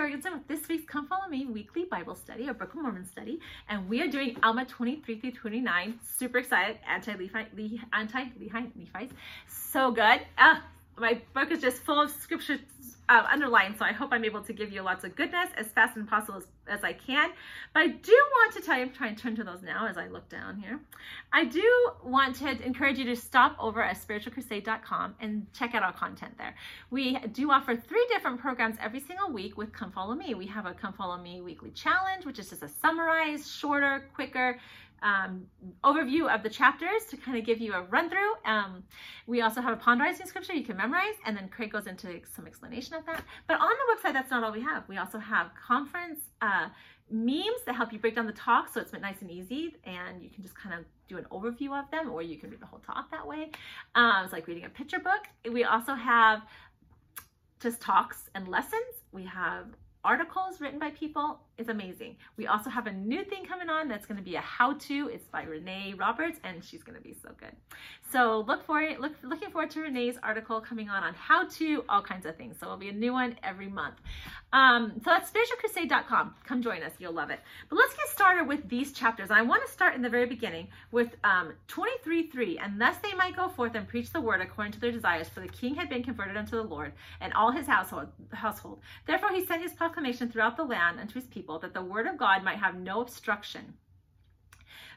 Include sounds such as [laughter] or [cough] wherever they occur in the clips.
Jorgensen with this week's Come Follow Me weekly Bible study, or Book of Mormon study, and we are doing Alma 23 through 29. Super excited, anti-Lehi, anti-Lehites. So good. Ah, my book is just full of scripture uh, underlined, so I hope I'm able to give you lots of goodness as fast and possible as, as I can. But I do want to tell you, I'm trying to turn to those now as I look down here. I do want to encourage you to stop over at spiritualcrusade.com and check out our content there. We do offer three different programs every single week with Come Follow Me. We have a Come Follow Me weekly challenge, which is just a summarized, shorter, quicker, um, overview of the chapters to kind of give you a run through. Um, we also have a ponderizing scripture you can memorize, and then Craig goes into some explanation of that. But on the website, that's not all we have. We also have conference uh, memes that help you break down the talk so it's nice and easy, and you can just kind of do an overview of them, or you can read the whole talk that way. Um, it's like reading a picture book. We also have just talks and lessons. We have articles written by people is amazing. We also have a new thing coming on that's going to be a how-to. It's by Renee Roberts, and she's going to be so good. So look for it. Look, looking forward to Renee's article coming on on how to, all kinds of things. So it'll be a new one every month. Um, so that's spiritualcrusade.com. Come join us. You'll love it. But let's get started with these chapters. I want to start in the very beginning with um, 23.3. And thus they might go forth and preach the word according to their desires, for the king had been converted unto the Lord and all his household. household. Therefore he sent his proclamation throughout the land unto his people people, that the word of God might have no obstruction,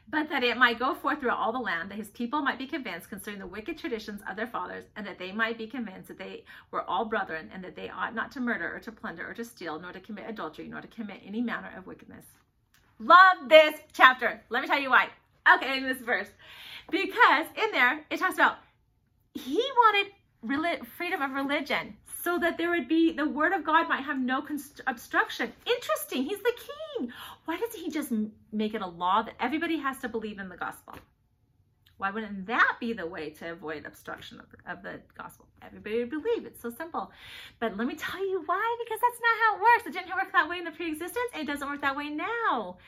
but that it might go forth throughout all the land, that his people might be convinced concerning the wicked traditions of their fathers, and that they might be convinced that they were all brethren, and that they ought not to murder, or to plunder, or to steal, nor to commit adultery, nor to commit any manner of wickedness. Love this chapter. Let me tell you why. Okay, in this verse. Because in there, it talks about he wanted freedom of religion so that there would be the word of God might have no obstruction. Interesting. He's the king. Why doesn't he just make it a law that everybody has to believe in the gospel? Why wouldn't that be the way to avoid obstruction of the, of the gospel? Everybody would believe. It's so simple. But let me tell you why, because that's not how it works. It didn't work that way in the pre-existence, it doesn't work that way now.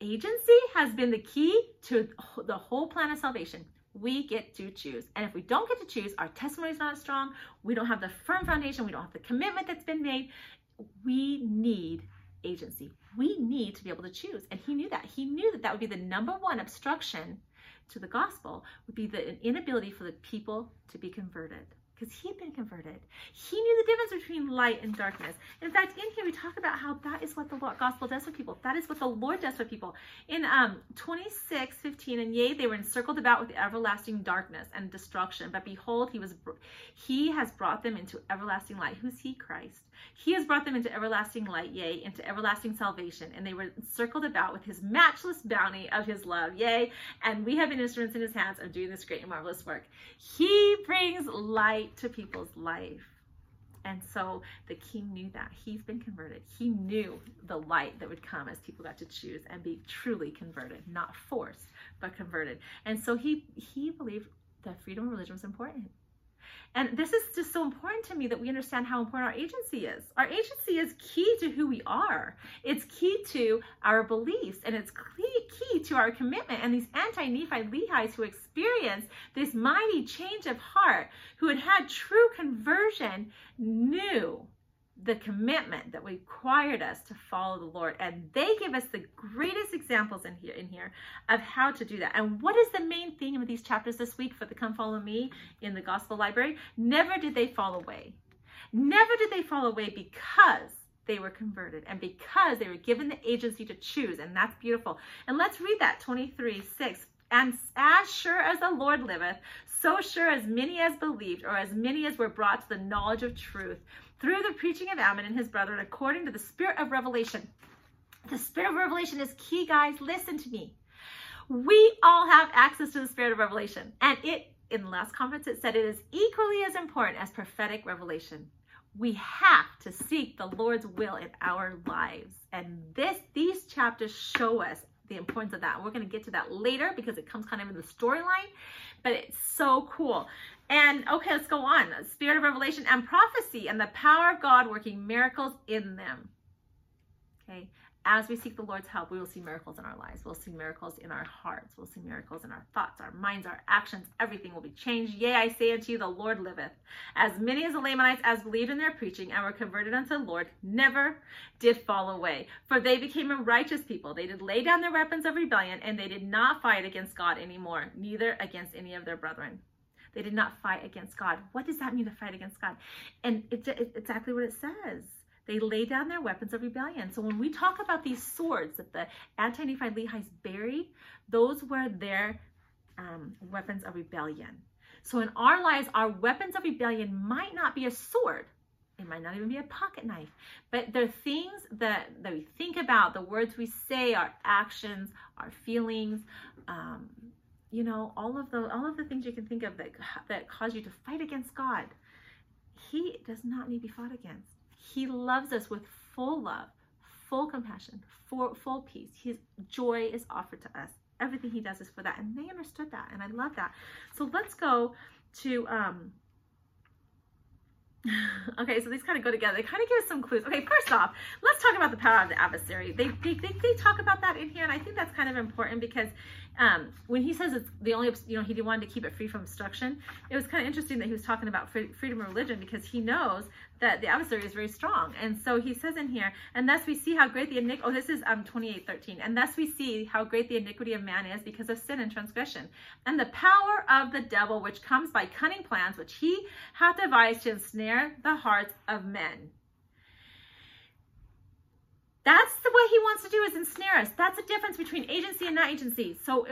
Agency has been the key to the whole plan of salvation we get to choose. And if we don't get to choose, our testimony is not strong, we don't have the firm foundation, we don't have the commitment that's been made, we need agency. We need to be able to choose. And he knew that. He knew that that would be the number one obstruction to the gospel would be the inability for the people to be converted because he had been converted. He knew the difference between light and darkness. In fact, in here we talk about how that is what the gospel does for people. That is what the Lord does for people. In um, 26, 15, and yea, they were encircled about with everlasting darkness and destruction. But behold, he was he has brought them into everlasting light. Who's he? Christ. He has brought them into everlasting light, yea, into everlasting salvation. And they were circled about with his matchless bounty of his love, yea. And we have been instruments in his hands of doing this great and marvelous work. He brings light to people's life. And so the king knew that. He's been converted. He knew the light that would come as people got to choose and be truly converted, not forced, but converted. And so he he believed that freedom of religion was important. And this is just so important to me that we understand how important our agency is. Our agency is key to who we are. It's key to our beliefs and it's key to our commitment. And these anti-Nephi Lehites who experienced this mighty change of heart, who had had true conversion, knew the commitment that required us to follow the Lord. And they give us the greatest examples in here, in here of how to do that. And what is the main theme of these chapters this week for the Come Follow Me in the Gospel Library? Never did they fall away. Never did they fall away because they were converted and because they were given the agency to choose. And that's beautiful. And let's read that 23 6. And as sure as the Lord liveth, so sure as many as believed, or as many as were brought to the knowledge of truth, through the preaching of Ammon and his brethren, according to the spirit of revelation. The spirit of revelation is key, guys. Listen to me. We all have access to the spirit of revelation. And it, in the last conference, it said it is equally as important as prophetic revelation. We have to seek the Lord's will in our lives. And this, these chapters show us the importance of that. We're going to get to that later because it comes kind of in the storyline, but it's so cool. And okay, let's go on. Spirit of revelation and prophecy and the power of God working miracles in them. Okay. as we seek the Lord's help, we will see miracles in our lives. We'll see miracles in our hearts. We'll see miracles in our thoughts, our minds, our actions. Everything will be changed. Yea, I say unto you, the Lord liveth. As many as the Lamanites as believed in their preaching and were converted unto the Lord never did fall away. For they became a righteous people. They did lay down their weapons of rebellion, and they did not fight against God anymore, neither against any of their brethren. They did not fight against God. What does that mean to fight against God? And it's exactly what it says they lay down their weapons of rebellion. So when we talk about these swords that the anti-Nephite Lehi's buried, those were their um, weapons of rebellion. So in our lives, our weapons of rebellion might not be a sword. It might not even be a pocket knife, but they're things that, that we think about, the words we say, our actions, our feelings, um, you know, all of the all of the things you can think of that that cause you to fight against God. He does not need to be fought against. He loves us with full love, full compassion, full, full peace. His joy is offered to us. Everything he does is for that. And they understood that. And I love that. So let's go to um, [laughs] okay, so these kind of go together. They kind of give us some clues. Okay, first off, let's talk about the power of the adversary. They, they, they, they, talk about that in here, and I think that's kind of important because um, when he says it's the only, you know, he wanted to keep it free from obstruction, it was kind of interesting that he was talking about freedom of religion because he knows that the adversary is very strong. And so he says in here, and thus we see how great the iniquity, oh, this is um, 28, 13. And thus we see how great the iniquity of man is because of sin and transgression. And the power of the devil, which comes by cunning plans, which he hath devised to ensnare the hearts of men. That's the way he wants to do is ensnare us. That's the difference between agency and not agency. So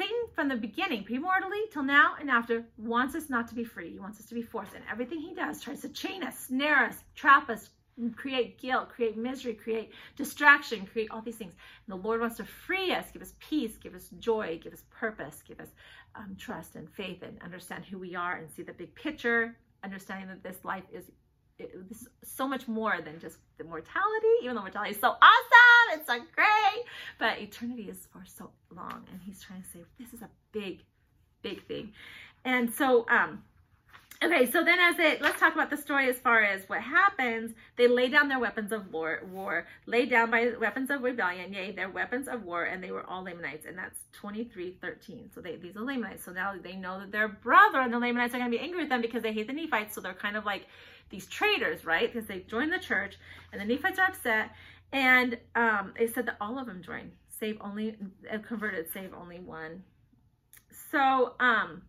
Satan, from the beginning, premortally till now and after, wants us not to be free. He wants us to be forced. And everything he does tries to chain us, snare us, trap us, create guilt, create misery, create distraction, create all these things. And the Lord wants to free us, give us peace, give us joy, give us purpose, give us um, trust and faith, and understand who we are and see the big picture, understanding that this life is it, this is so much more than just the mortality, even though mortality is so awesome, it's so great, but eternity is for so long. And he's trying to say, this is a big, big thing. And so, um, Okay, so then as it, let's talk about the story as far as what happens. They lay down their weapons of war, war laid down by weapons of rebellion, yea, their weapons of war, and they were all Lamanites, and that's 23, 13. So they, these are Lamanites. So now they know that their brother and the Lamanites are going to be angry with them because they hate the Nephites. So they're kind of like these traitors, right? Because they joined the church, and the Nephites are upset. And um, it said that all of them joined, save only, uh, converted, save only one. So, um,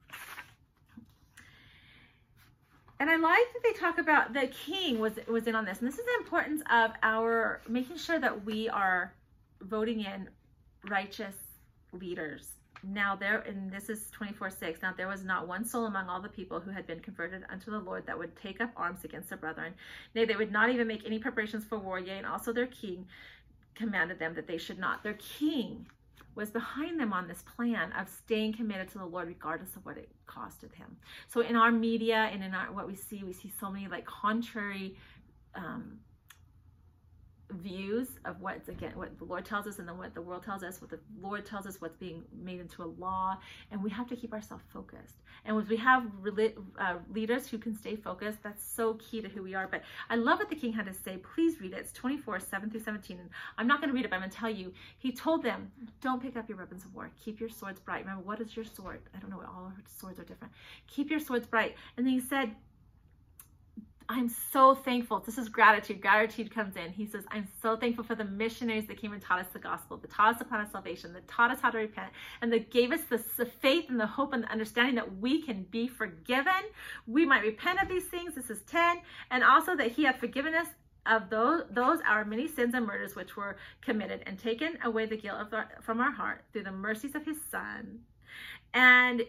and I like that they talk about the king was was in on this, and this is the importance of our making sure that we are voting in righteous leaders. Now there, and this is 24 6. Now there was not one soul among all the people who had been converted unto the Lord that would take up arms against their brethren. Nay, they would not even make any preparations for war. Yea, and also their king commanded them that they should not. Their king was behind them on this plan of staying committed to the Lord regardless of what it costed him. So in our media and in our what we see, we see so many like contrary um, views of what's again what the Lord tells us and then what the world tells us, what the Lord tells us, what's being made into a law, and we have to keep ourselves focused. And as we have uh, leaders who can stay focused, that's so key to who we are. But I love what the King had to say. Please read it. It's 24, 7 through 17. And I'm not going to read it, but I'm going to tell you. He told them, don't pick up your weapons of war. Keep your swords bright. Remember, what is your sword? I don't know. All our swords are different. Keep your swords bright. And then he said, I'm so thankful. This is gratitude. Gratitude comes in. He says, I'm so thankful for the missionaries that came and taught us the gospel, that taught us the plan of salvation, that taught us how to repent, and that gave us the, the faith and the hope and the understanding that we can be forgiven. We might repent of these things. This is 10. And also that he hath forgiven us of those, those our many sins and murders which were committed and taken away the guilt the, from our heart through the mercies of his son. And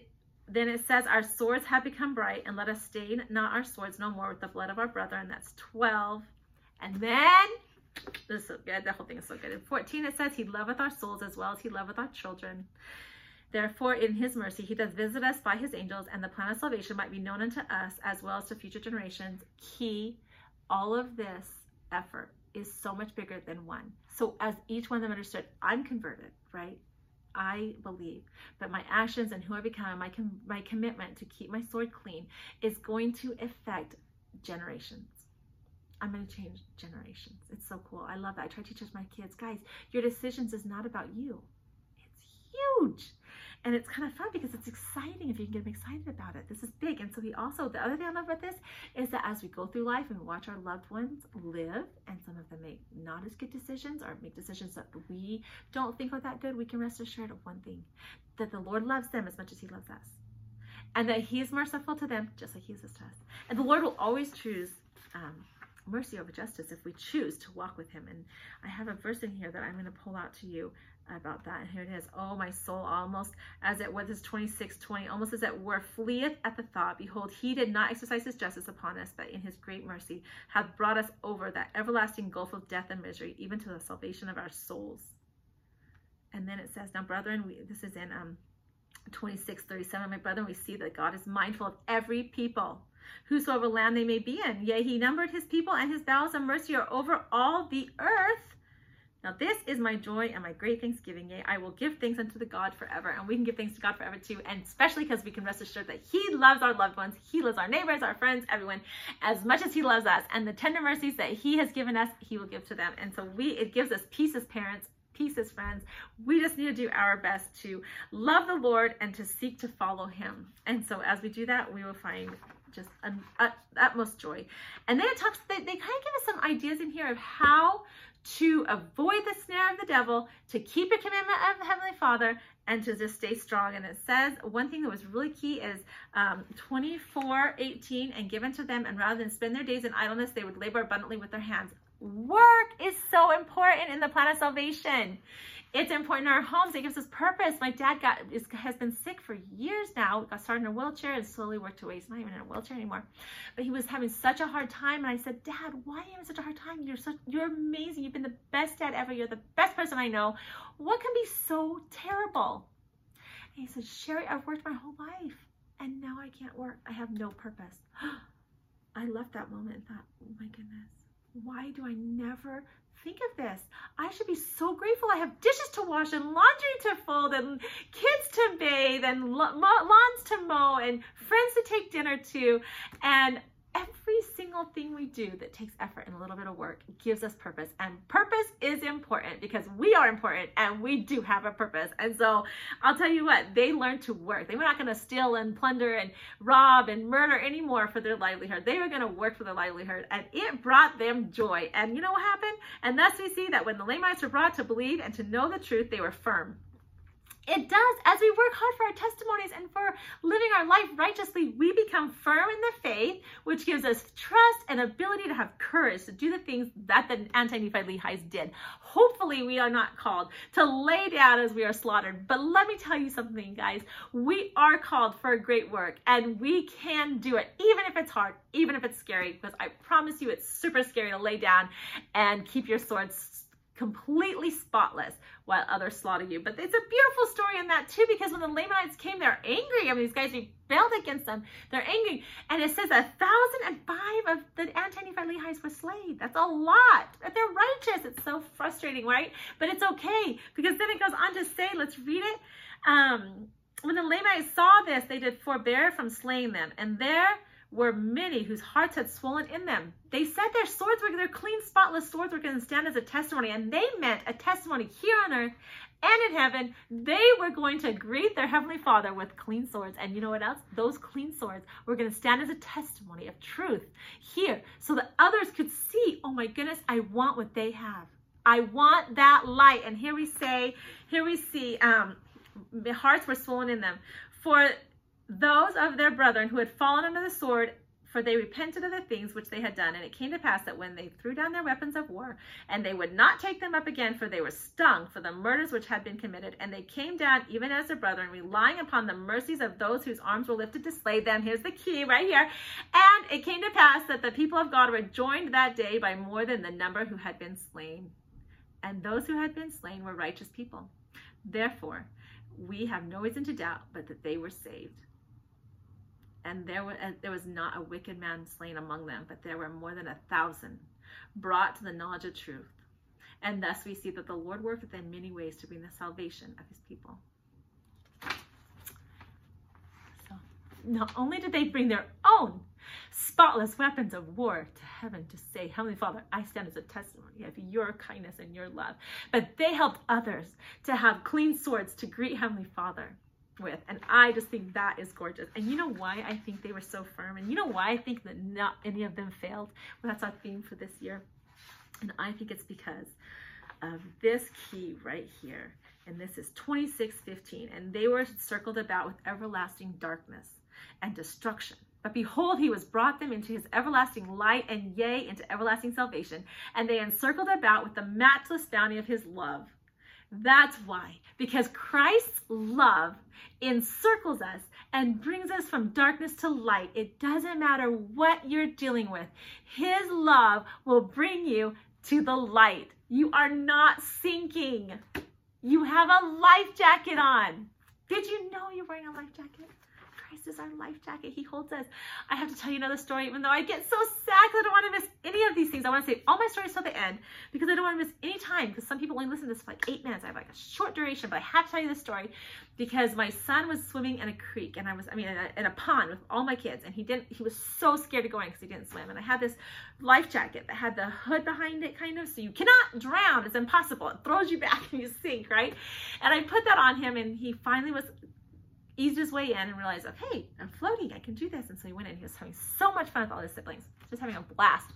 then it says, Our swords have become bright, and let us stain not our swords no more with the blood of our brethren. That's 12. And then, this is so good. The whole thing is so good. In 14, it says, He loveth our souls as well as He loveth our children. Therefore, in His mercy, He doth visit us by His angels, and the plan of salvation might be known unto us as well as to future generations. Key, all of this effort is so much bigger than one. So, as each one of them understood, I'm converted, right? I believe, but my actions and who I become, my com- my commitment to keep my sword clean is going to affect generations. I'm going to change generations. It's so cool. I love that. I try to teach my kids, guys, your decisions is not about you. It's huge. And it's kind of fun because it's exciting if you can get them excited about it. This is big. And so he also, the other thing I love about this is that as we go through life and watch our loved ones live, and some of them make not as good decisions or make decisions that we don't think are that good, we can rest assured of one thing that the Lord loves them as much as he loves us. And that he is merciful to them just like he is to us. And the Lord will always choose um, mercy over justice if we choose to walk with him. And I have a verse in here that I'm going to pull out to you about that. And here it is. Oh, my soul, almost as it was this 26, 20, almost as it were, fleeth at the thought. Behold, he did not exercise his justice upon us, but in his great mercy hath brought us over that everlasting gulf of death and misery, even to the salvation of our souls. And then it says, Now, brethren, we, this is in um, 26, 37, my brethren, we see that God is mindful of every people whosoever land they may be in. Yea, he numbered his people, and his bowels of mercy are over all the earth. Now this is my joy and my great thanksgiving. Yea, I will give thanks unto the God forever. And we can give thanks to God forever too. And especially because we can rest assured that he loves our loved ones. He loves our neighbors, our friends, everyone as much as he loves us. And the tender mercies that he has given us, he will give to them. And so we, it gives us peace as parents, peace as friends. We just need to do our best to love the Lord and to seek to follow him. And so as we do that, we will find just an utmost joy. And then it talks, they, they kind of give us some ideas in here of how to avoid the snare of the devil, to keep a commandment of the Heavenly Father, and to just stay strong. And it says one thing that was really key is um, 24 18 and given to them, and rather than spend their days in idleness, they would labor abundantly with their hands. Work is so important in the plan of salvation. It's important in our homes. It gives us purpose. My dad got is, has been sick for years now. Got started in a wheelchair and slowly worked away. He's not even in a wheelchair anymore. But he was having such a hard time. And I said, Dad, why are you having such a hard time? You're such you're amazing. You've been the best dad ever. You're the best person I know. What can be so terrible? And he said, Sherry, I've worked my whole life. And now I can't work. I have no purpose. [gasps] I left that moment and thought, oh my goodness, why do I never think of this. I should be so grateful. I have dishes to wash and laundry to fold and kids to bathe and lawns to mow and friends to take dinner to. And single thing we do that takes effort and a little bit of work gives us purpose. And purpose is important because we are important and we do have a purpose. And so I'll tell you what, they learned to work. They were not going to steal and plunder and rob and murder anymore for their livelihood. They were going to work for their livelihood and it brought them joy. And you know what happened? And thus we see that when the Lamanites were brought to believe and to know the truth, they were firm. It does. As we work hard for our testimonies and for living our life righteously, we become firm in the faith, which gives us trust and ability to have courage to do the things that the anti-Nephi Lehi's did. Hopefully, we are not called to lay down as we are slaughtered. But let me tell you something, guys. We are called for a great work, and we can do it, even if it's hard, even if it's scary, because I promise you it's super scary to lay down and keep your swords completely spotless while others slaughter you. But it's a beautiful story in that too, because when the Lamanites came, they're angry. I mean, these guys rebelled against them. They're angry. And it says a thousand and five of the Antoni Lehis were slain. That's a lot. They're righteous. It's so frustrating, right? But it's okay, because then it goes on to say, let's read it. Um, when the Lamanites saw this, they did forbear from slaying them. And there were many whose hearts had swollen in them. They said their swords were, their clean, spotless swords were going to stand as a testimony, and they meant a testimony here on earth and in heaven. They were going to greet their Heavenly Father with clean swords. And you know what else? Those clean swords were going to stand as a testimony of truth here so that others could see, oh my goodness, I want what they have. I want that light. And here we say, here we see, um, the hearts were swollen in them. For those of their brethren who had fallen under the sword, for they repented of the things which they had done. And it came to pass that when they threw down their weapons of war, and they would not take them up again, for they were stung for the murders which had been committed, and they came down even as their brethren, relying upon the mercies of those whose arms were lifted to slay them. Here's the key right here. And it came to pass that the people of God were joined that day by more than the number who had been slain. And those who had been slain were righteous people. Therefore, we have no reason to doubt but that they were saved and there was, there was not a wicked man slain among them, but there were more than a thousand brought to the knowledge of truth. And thus we see that the Lord worketh in many ways to bring the salvation of his people. So not only did they bring their own spotless weapons of war to heaven to say, Heavenly Father, I stand as a testimony of your kindness and your love. But they helped others to have clean swords to greet Heavenly Father with. And I just think that is gorgeous. And you know why I think they were so firm? And you know why I think that not any of them failed? Well, that's our theme for this year. And I think it's because of this key right here. And this is 2615. And they were circled about with everlasting darkness and destruction. But behold, he was brought them into his everlasting light, and yea, into everlasting salvation. And they encircled about with the matchless bounty of his love. That's why, because Christ's love encircles us and brings us from darkness to light. It doesn't matter what you're dealing with, His love will bring you to the light. You are not sinking. You have a life jacket on. Did you know you're wearing a life jacket? Christ is our life jacket. He holds us. I have to tell you another story, even though I get so sad because I don't want to miss any of these things. I want to say all my stories till the end because I don't want to miss any time because some people only listen to this for like eight minutes. I have like a short duration, but I have to tell you this story because my son was swimming in a creek and I was, I mean, in a, in a pond with all my kids and he didn't, he was so scared of going because he didn't swim. And I had this life jacket that had the hood behind it kind of, so you cannot drown. It's impossible. It throws you back [laughs] and you sink, right? And I put that on him and he finally was eased his way in and realized, okay, I'm floating, I can do this. And so he went in, he was having so much fun with all his siblings, just having a blast.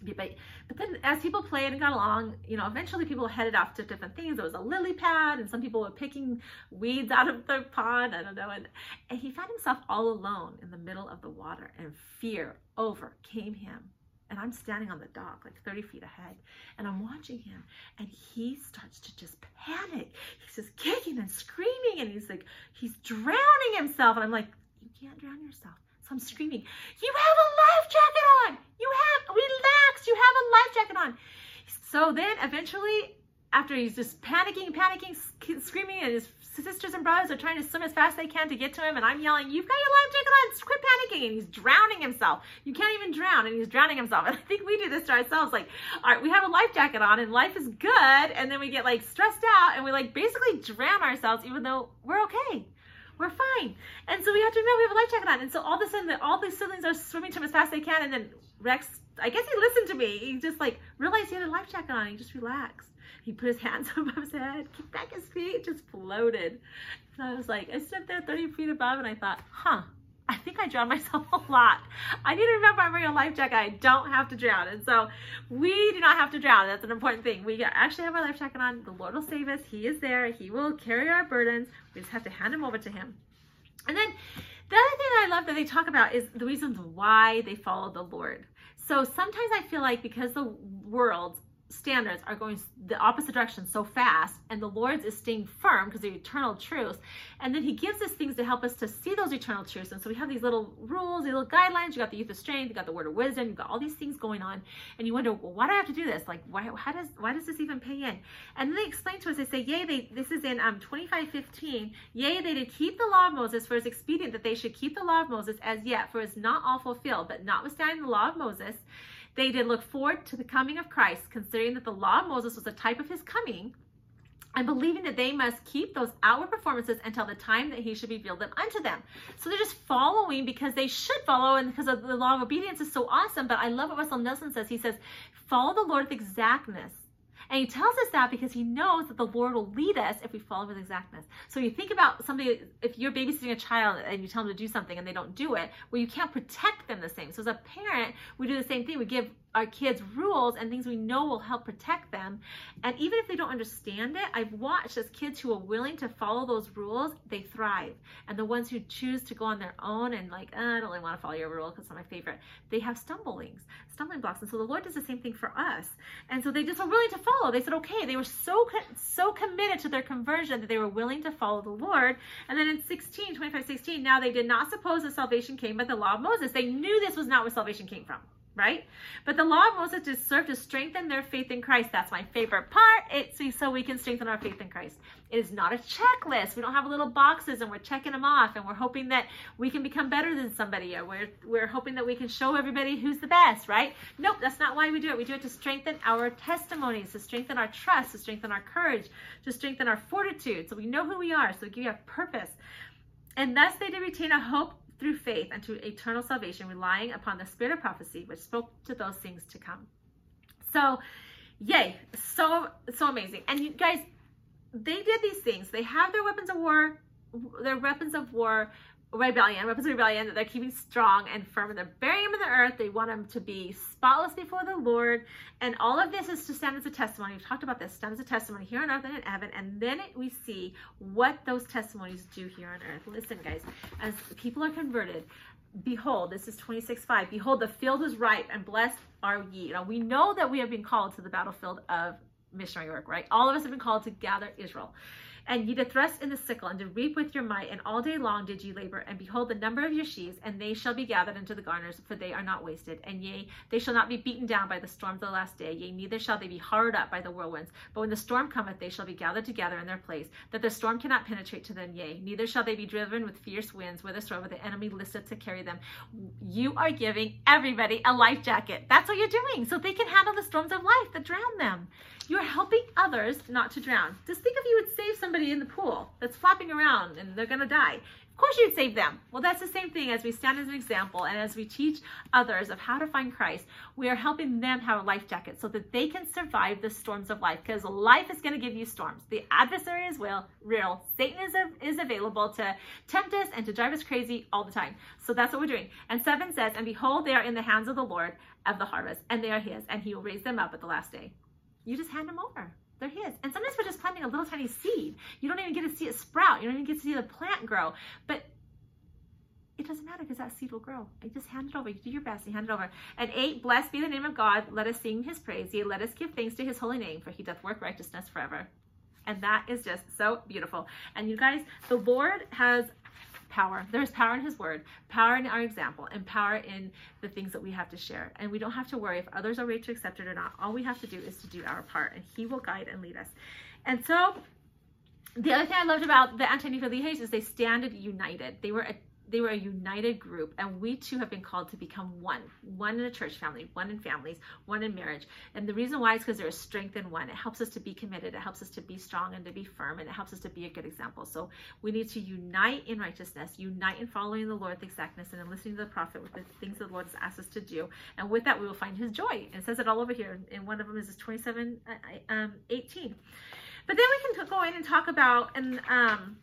But, but then as people played and got along, you know, eventually people headed off to different things. There was a lily pad and some people were picking weeds out of the pond, I don't know. And, and he found himself all alone in the middle of the water and fear overcame him and I'm standing on the dock, like 30 feet ahead, and I'm watching him, and he starts to just panic. He's just kicking and screaming, and he's like, he's drowning himself. And I'm like, you can't drown yourself. So I'm screaming, you have a life jacket on. You have, relax, you have a life jacket on. So then eventually, after he's just panicking, panicking, screaming, and his sisters and brothers are trying to swim as fast as they can to get to him, and I'm yelling, You've got your life jacket on, quit panicking. And he's drowning himself. You can't even drown, and he's drowning himself. [laughs] And I think we do this to ourselves like, All right, we have a life jacket on, and life is good, and then we get like stressed out, and we like basically drown ourselves, even though we're okay. We're fine. And so we have to remember we have a life jacket on. And so all of a sudden, all these siblings are swimming to him as fast as they can, and then Rex, I guess he listened to me. He just like realized he had a life jacket on, he just relaxed. He put his hands [laughs] above his head, kicked back his feet, just floated. And I was like, I stood there 30 feet above and I thought, huh, I think I drowned [laughs] myself a lot. I need to remember I'm wearing a life jacket. I don't have to drown. And so we do not have to drown. That's an important thing. We actually have our life jacket on. The Lord will save us. He is there. He will carry our burdens. We just have to hand them over to him. And then the other thing that I love that they talk about is the reasons why they follow the Lord. So sometimes I feel like because the world standards are going the opposite direction so fast and the lord's is staying firm because the eternal truths. And then he gives us things to help us to see those eternal truths. And so we have these little rules these little guidelines. You got the youth of strength you got the word of wisdom you got all these things going on. And you wonder well why do i have to do this? Like why how does why does this even pay in? And then they explain to us they say yea they this is in um 25 15 yea they did keep the law of moses for it's expedient that they should keep the law of moses as yet for it's not all fulfilled. But notwithstanding the law of moses they did look forward to the coming of Christ, considering that the law of Moses was a type of his coming, and believing that they must keep those outward performances until the time that he should reveal them unto them. So they're just following because they should follow, and because of the law of obedience is so awesome. But I love what Russell Nelson says. He says, follow the Lord with exactness and he tells us that because he knows that the Lord will lead us if we follow with exactness. So you think about somebody, if you're babysitting a child and you tell them to do something and they don't do it, well, you can't protect them the same. So as a parent, we do the same thing. We give our kids rules and things we know will help protect them. And even if they don't understand it, I've watched as kids who are willing to follow those rules, they thrive. And the ones who choose to go on their own and like, oh, I don't really want to follow your rule because it's not my favorite, they have stumblings, stumbling blocks. And so the Lord does the same thing for us. And so they just were willing to follow. They said, okay, they were so, so committed to their conversion that they were willing to follow the Lord. And then in 16, 25, 16, now they did not suppose that salvation came by the law of Moses. They knew this was not where salvation came from right? But the law of Moses just served to strengthen their faith in Christ. That's my favorite part. It's so we can strengthen our faith in Christ. It is not a checklist. We don't have little boxes and we're checking them off and we're hoping that we can become better than somebody or we're, we're hoping that we can show everybody who's the best, right? Nope, that's not why we do it. We do it to strengthen our testimonies, to strengthen our trust, to strengthen our courage, to strengthen our fortitude. So we know who we are. So we give purpose. And thus they did retain a hope through faith unto eternal salvation, relying upon the spirit of prophecy, which spoke to those things to come. So, yay, so, so amazing. And you guys, they did these things. They have their weapons of war, their weapons of war rebellion, weapons of rebellion that they're keeping strong and firm and they're burying them in the earth. They want them to be spotless before the Lord. And all of this is to stand as a testimony. We've talked about this, stand as a testimony here on earth and in heaven. And then we see what those testimonies do here on earth. Listen, guys, as people are converted, behold, this is 26 5. Behold, the field is ripe and blessed are ye. Now we know that we have been called to the battlefield of missionary work, right? All of us have been called to gather Israel. And ye did thrust in the sickle, and did reap with your might, and all day long did ye labor. And behold, the number of your sheaves, and they shall be gathered into the garners, for they are not wasted. And yea, they shall not be beaten down by the storm of the last day. Yea, neither shall they be harrowed up by the whirlwinds. But when the storm cometh, they shall be gathered together in their place, that the storm cannot penetrate to them. Yea, neither shall they be driven with fierce winds, whithersoever the enemy listeth to carry them. You are giving everybody a life jacket. That's what you're doing, so they can handle the storms of life that drown them. You're helping others not to drown. Just think if you would save somebody in the pool that's flopping around and they're going to die. Of course you'd save them. Well, that's the same thing as we stand as an example and as we teach others of how to find Christ, we are helping them have a life jacket so that they can survive the storms of life because life is going to give you storms. The adversary is real. real. Satan is, a, is available to tempt us and to drive us crazy all the time. So that's what we're doing. And 7 says, And behold, they are in the hands of the Lord of the harvest, and they are his, and he will raise them up at the last day you just hand them over. They're his. And sometimes we're just planting a little tiny seed. You don't even get to see it sprout. You don't even get to see the plant grow. But it doesn't matter because that seed will grow. You just hand it over. You do your best. You hand it over. And eight, blessed be the name of God. Let us sing his praise. Yea, let us give thanks to his holy name, for he doth work righteousness forever. And that is just so beautiful. And you guys, the Lord has power. There's power in his word, power in our example, and power in the things that we have to share. And we don't have to worry if others are ready to accept it or not. All we have to do is to do our part, and he will guide and lead us. And so the other thing I loved about the Anti-Nephi Lehi's is they stand united. They were a they were a united group and we too have been called to become one one in a church family one in families one in marriage. And the reason why is because there is strength in one. It helps us to be committed. It helps us to be strong and to be firm and it helps us to be a good example. So we need to unite in righteousness unite in following the lord with exactness and in listening to the prophet with the things the lord has asked us to do. And with that we will find his joy. And it says it all over here and one of them is 27 uh, um, 18 but then we can go in and talk about and um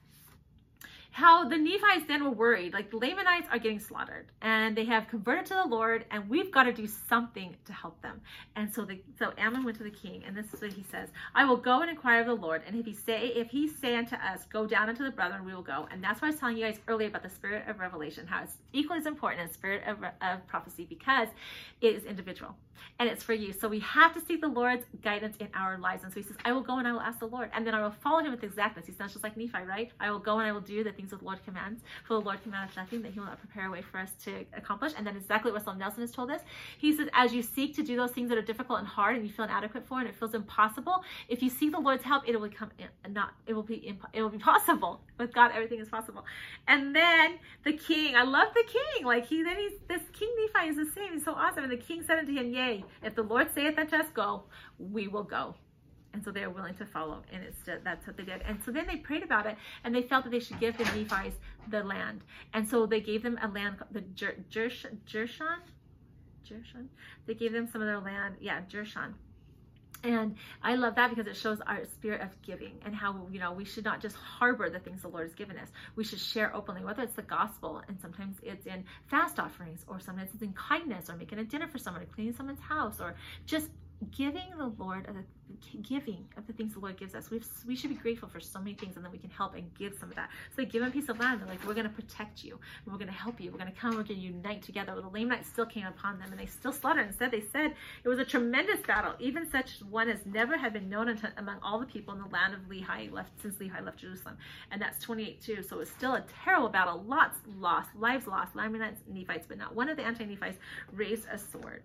how the Nephites then were worried, like the Lamanites are getting slaughtered and they have converted to the Lord and we've got to do something to help them. And so the so Ammon went to the king and this is what he says, I will go and inquire of the Lord and if he say if he say unto us, go down unto the brethren, we will go. And that's why I was telling you guys earlier about the spirit of revelation, how it's equally as important as spirit of, of prophecy because it is individual and it's for you. So we have to seek the Lord's guidance in our lives. And so he says, I will go and I will ask the Lord and then I will follow him with exactness. He's not just like Nephi, right? I will go and I will do the things things the Lord commands. For the Lord commandeth nothing that he will not prepare a way for us to accomplish. And then exactly what Russell Nelson has told us. He says, as you seek to do those things that are difficult and hard and you feel inadequate for and it feels impossible, if you seek the Lord's help, it will become uh, not, it will be, imp- it will be possible. With God, everything is possible. And then the king, I love the king. Like he, then he's, this King Nephi is the same. He's so awesome. And the king said unto him, yea, if the Lord saith unto us go, we will go and so they were willing to follow. And it's that's what they did. And so then they prayed about it and they felt that they should give the nephites the land. And so they gave them a land the Jer- Jershon? Jershon? They gave them some of their land. Yeah Jershon. And I love that because it shows our spirit of giving and how, you know, we should not just harbor the things the Lord has given us. We should share openly, whether it's the gospel and sometimes it's in fast offerings or sometimes it's in kindness or making a dinner for someone or cleaning someone's house or just giving the Lord, uh, giving of the things the Lord gives us. we we should be grateful for so many things and then we can help and give some of that. So they give him a piece of land. They're like, we're going to protect you. We're going to help you. We're going to come. We're going to unite together. Well, the Lamanites still came upon them and they still slaughtered. Instead, they said it was a tremendous battle. Even such one as never had been known among all the people in the land of Lehi left since Lehi left Jerusalem. And that's 28 too. So it's still a terrible battle. Lots lost, lives lost, Lamanites, Nephites, but not one of the anti-Nephites raised a sword.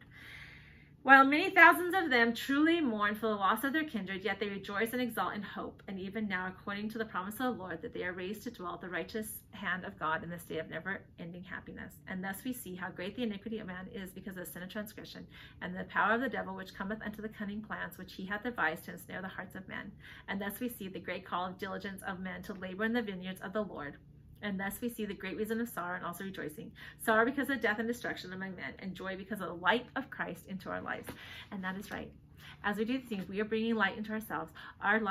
While many thousands of them truly mourn for the loss of their kindred, yet they rejoice and exult in hope, and even now, according to the promise of the Lord, that they are raised to dwell at the righteous hand of God in the state of never ending happiness. And thus we see how great the iniquity of man is because of the sin and transgression, and the power of the devil which cometh unto the cunning plans which he hath devised to ensnare the hearts of men. And thus we see the great call of diligence of men to labor in the vineyards of the Lord And thus we see the great reason of sorrow and also rejoicing. Sorrow because of death and destruction among men, and joy because of the light of Christ into our lives. And that is right. As we do these things, we are bringing light into ourselves, our and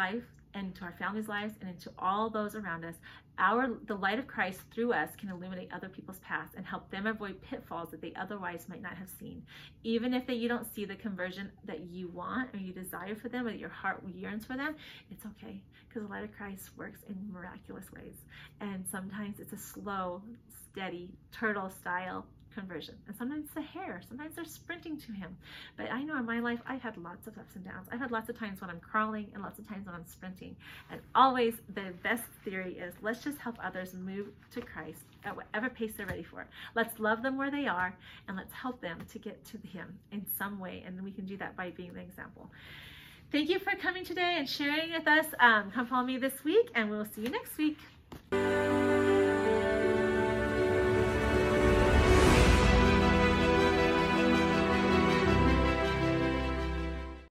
into our families' lives, and into all those around us. Our the light of Christ through us can illuminate other people's paths and help them avoid pitfalls that they otherwise might not have seen. Even if they, you don't see the conversion that you want or you desire for them or your heart yearns for them, it's okay because the light of Christ works in miraculous ways. And sometimes it's a slow, steady, turtle style conversion. And sometimes it's a hare. Sometimes they're sprinting to him. But I know in my life, I've had lots of ups and downs. I've had lots of times when I'm crawling and lots of times when I'm sprinting. And always the best theory is let's just help others move to Christ at whatever pace they're ready for. Let's love them where they are and let's help them to get to him in some way. And we can do that by being the example. Thank you for coming today and sharing with us. Um, come follow me this week and we'll see you next week.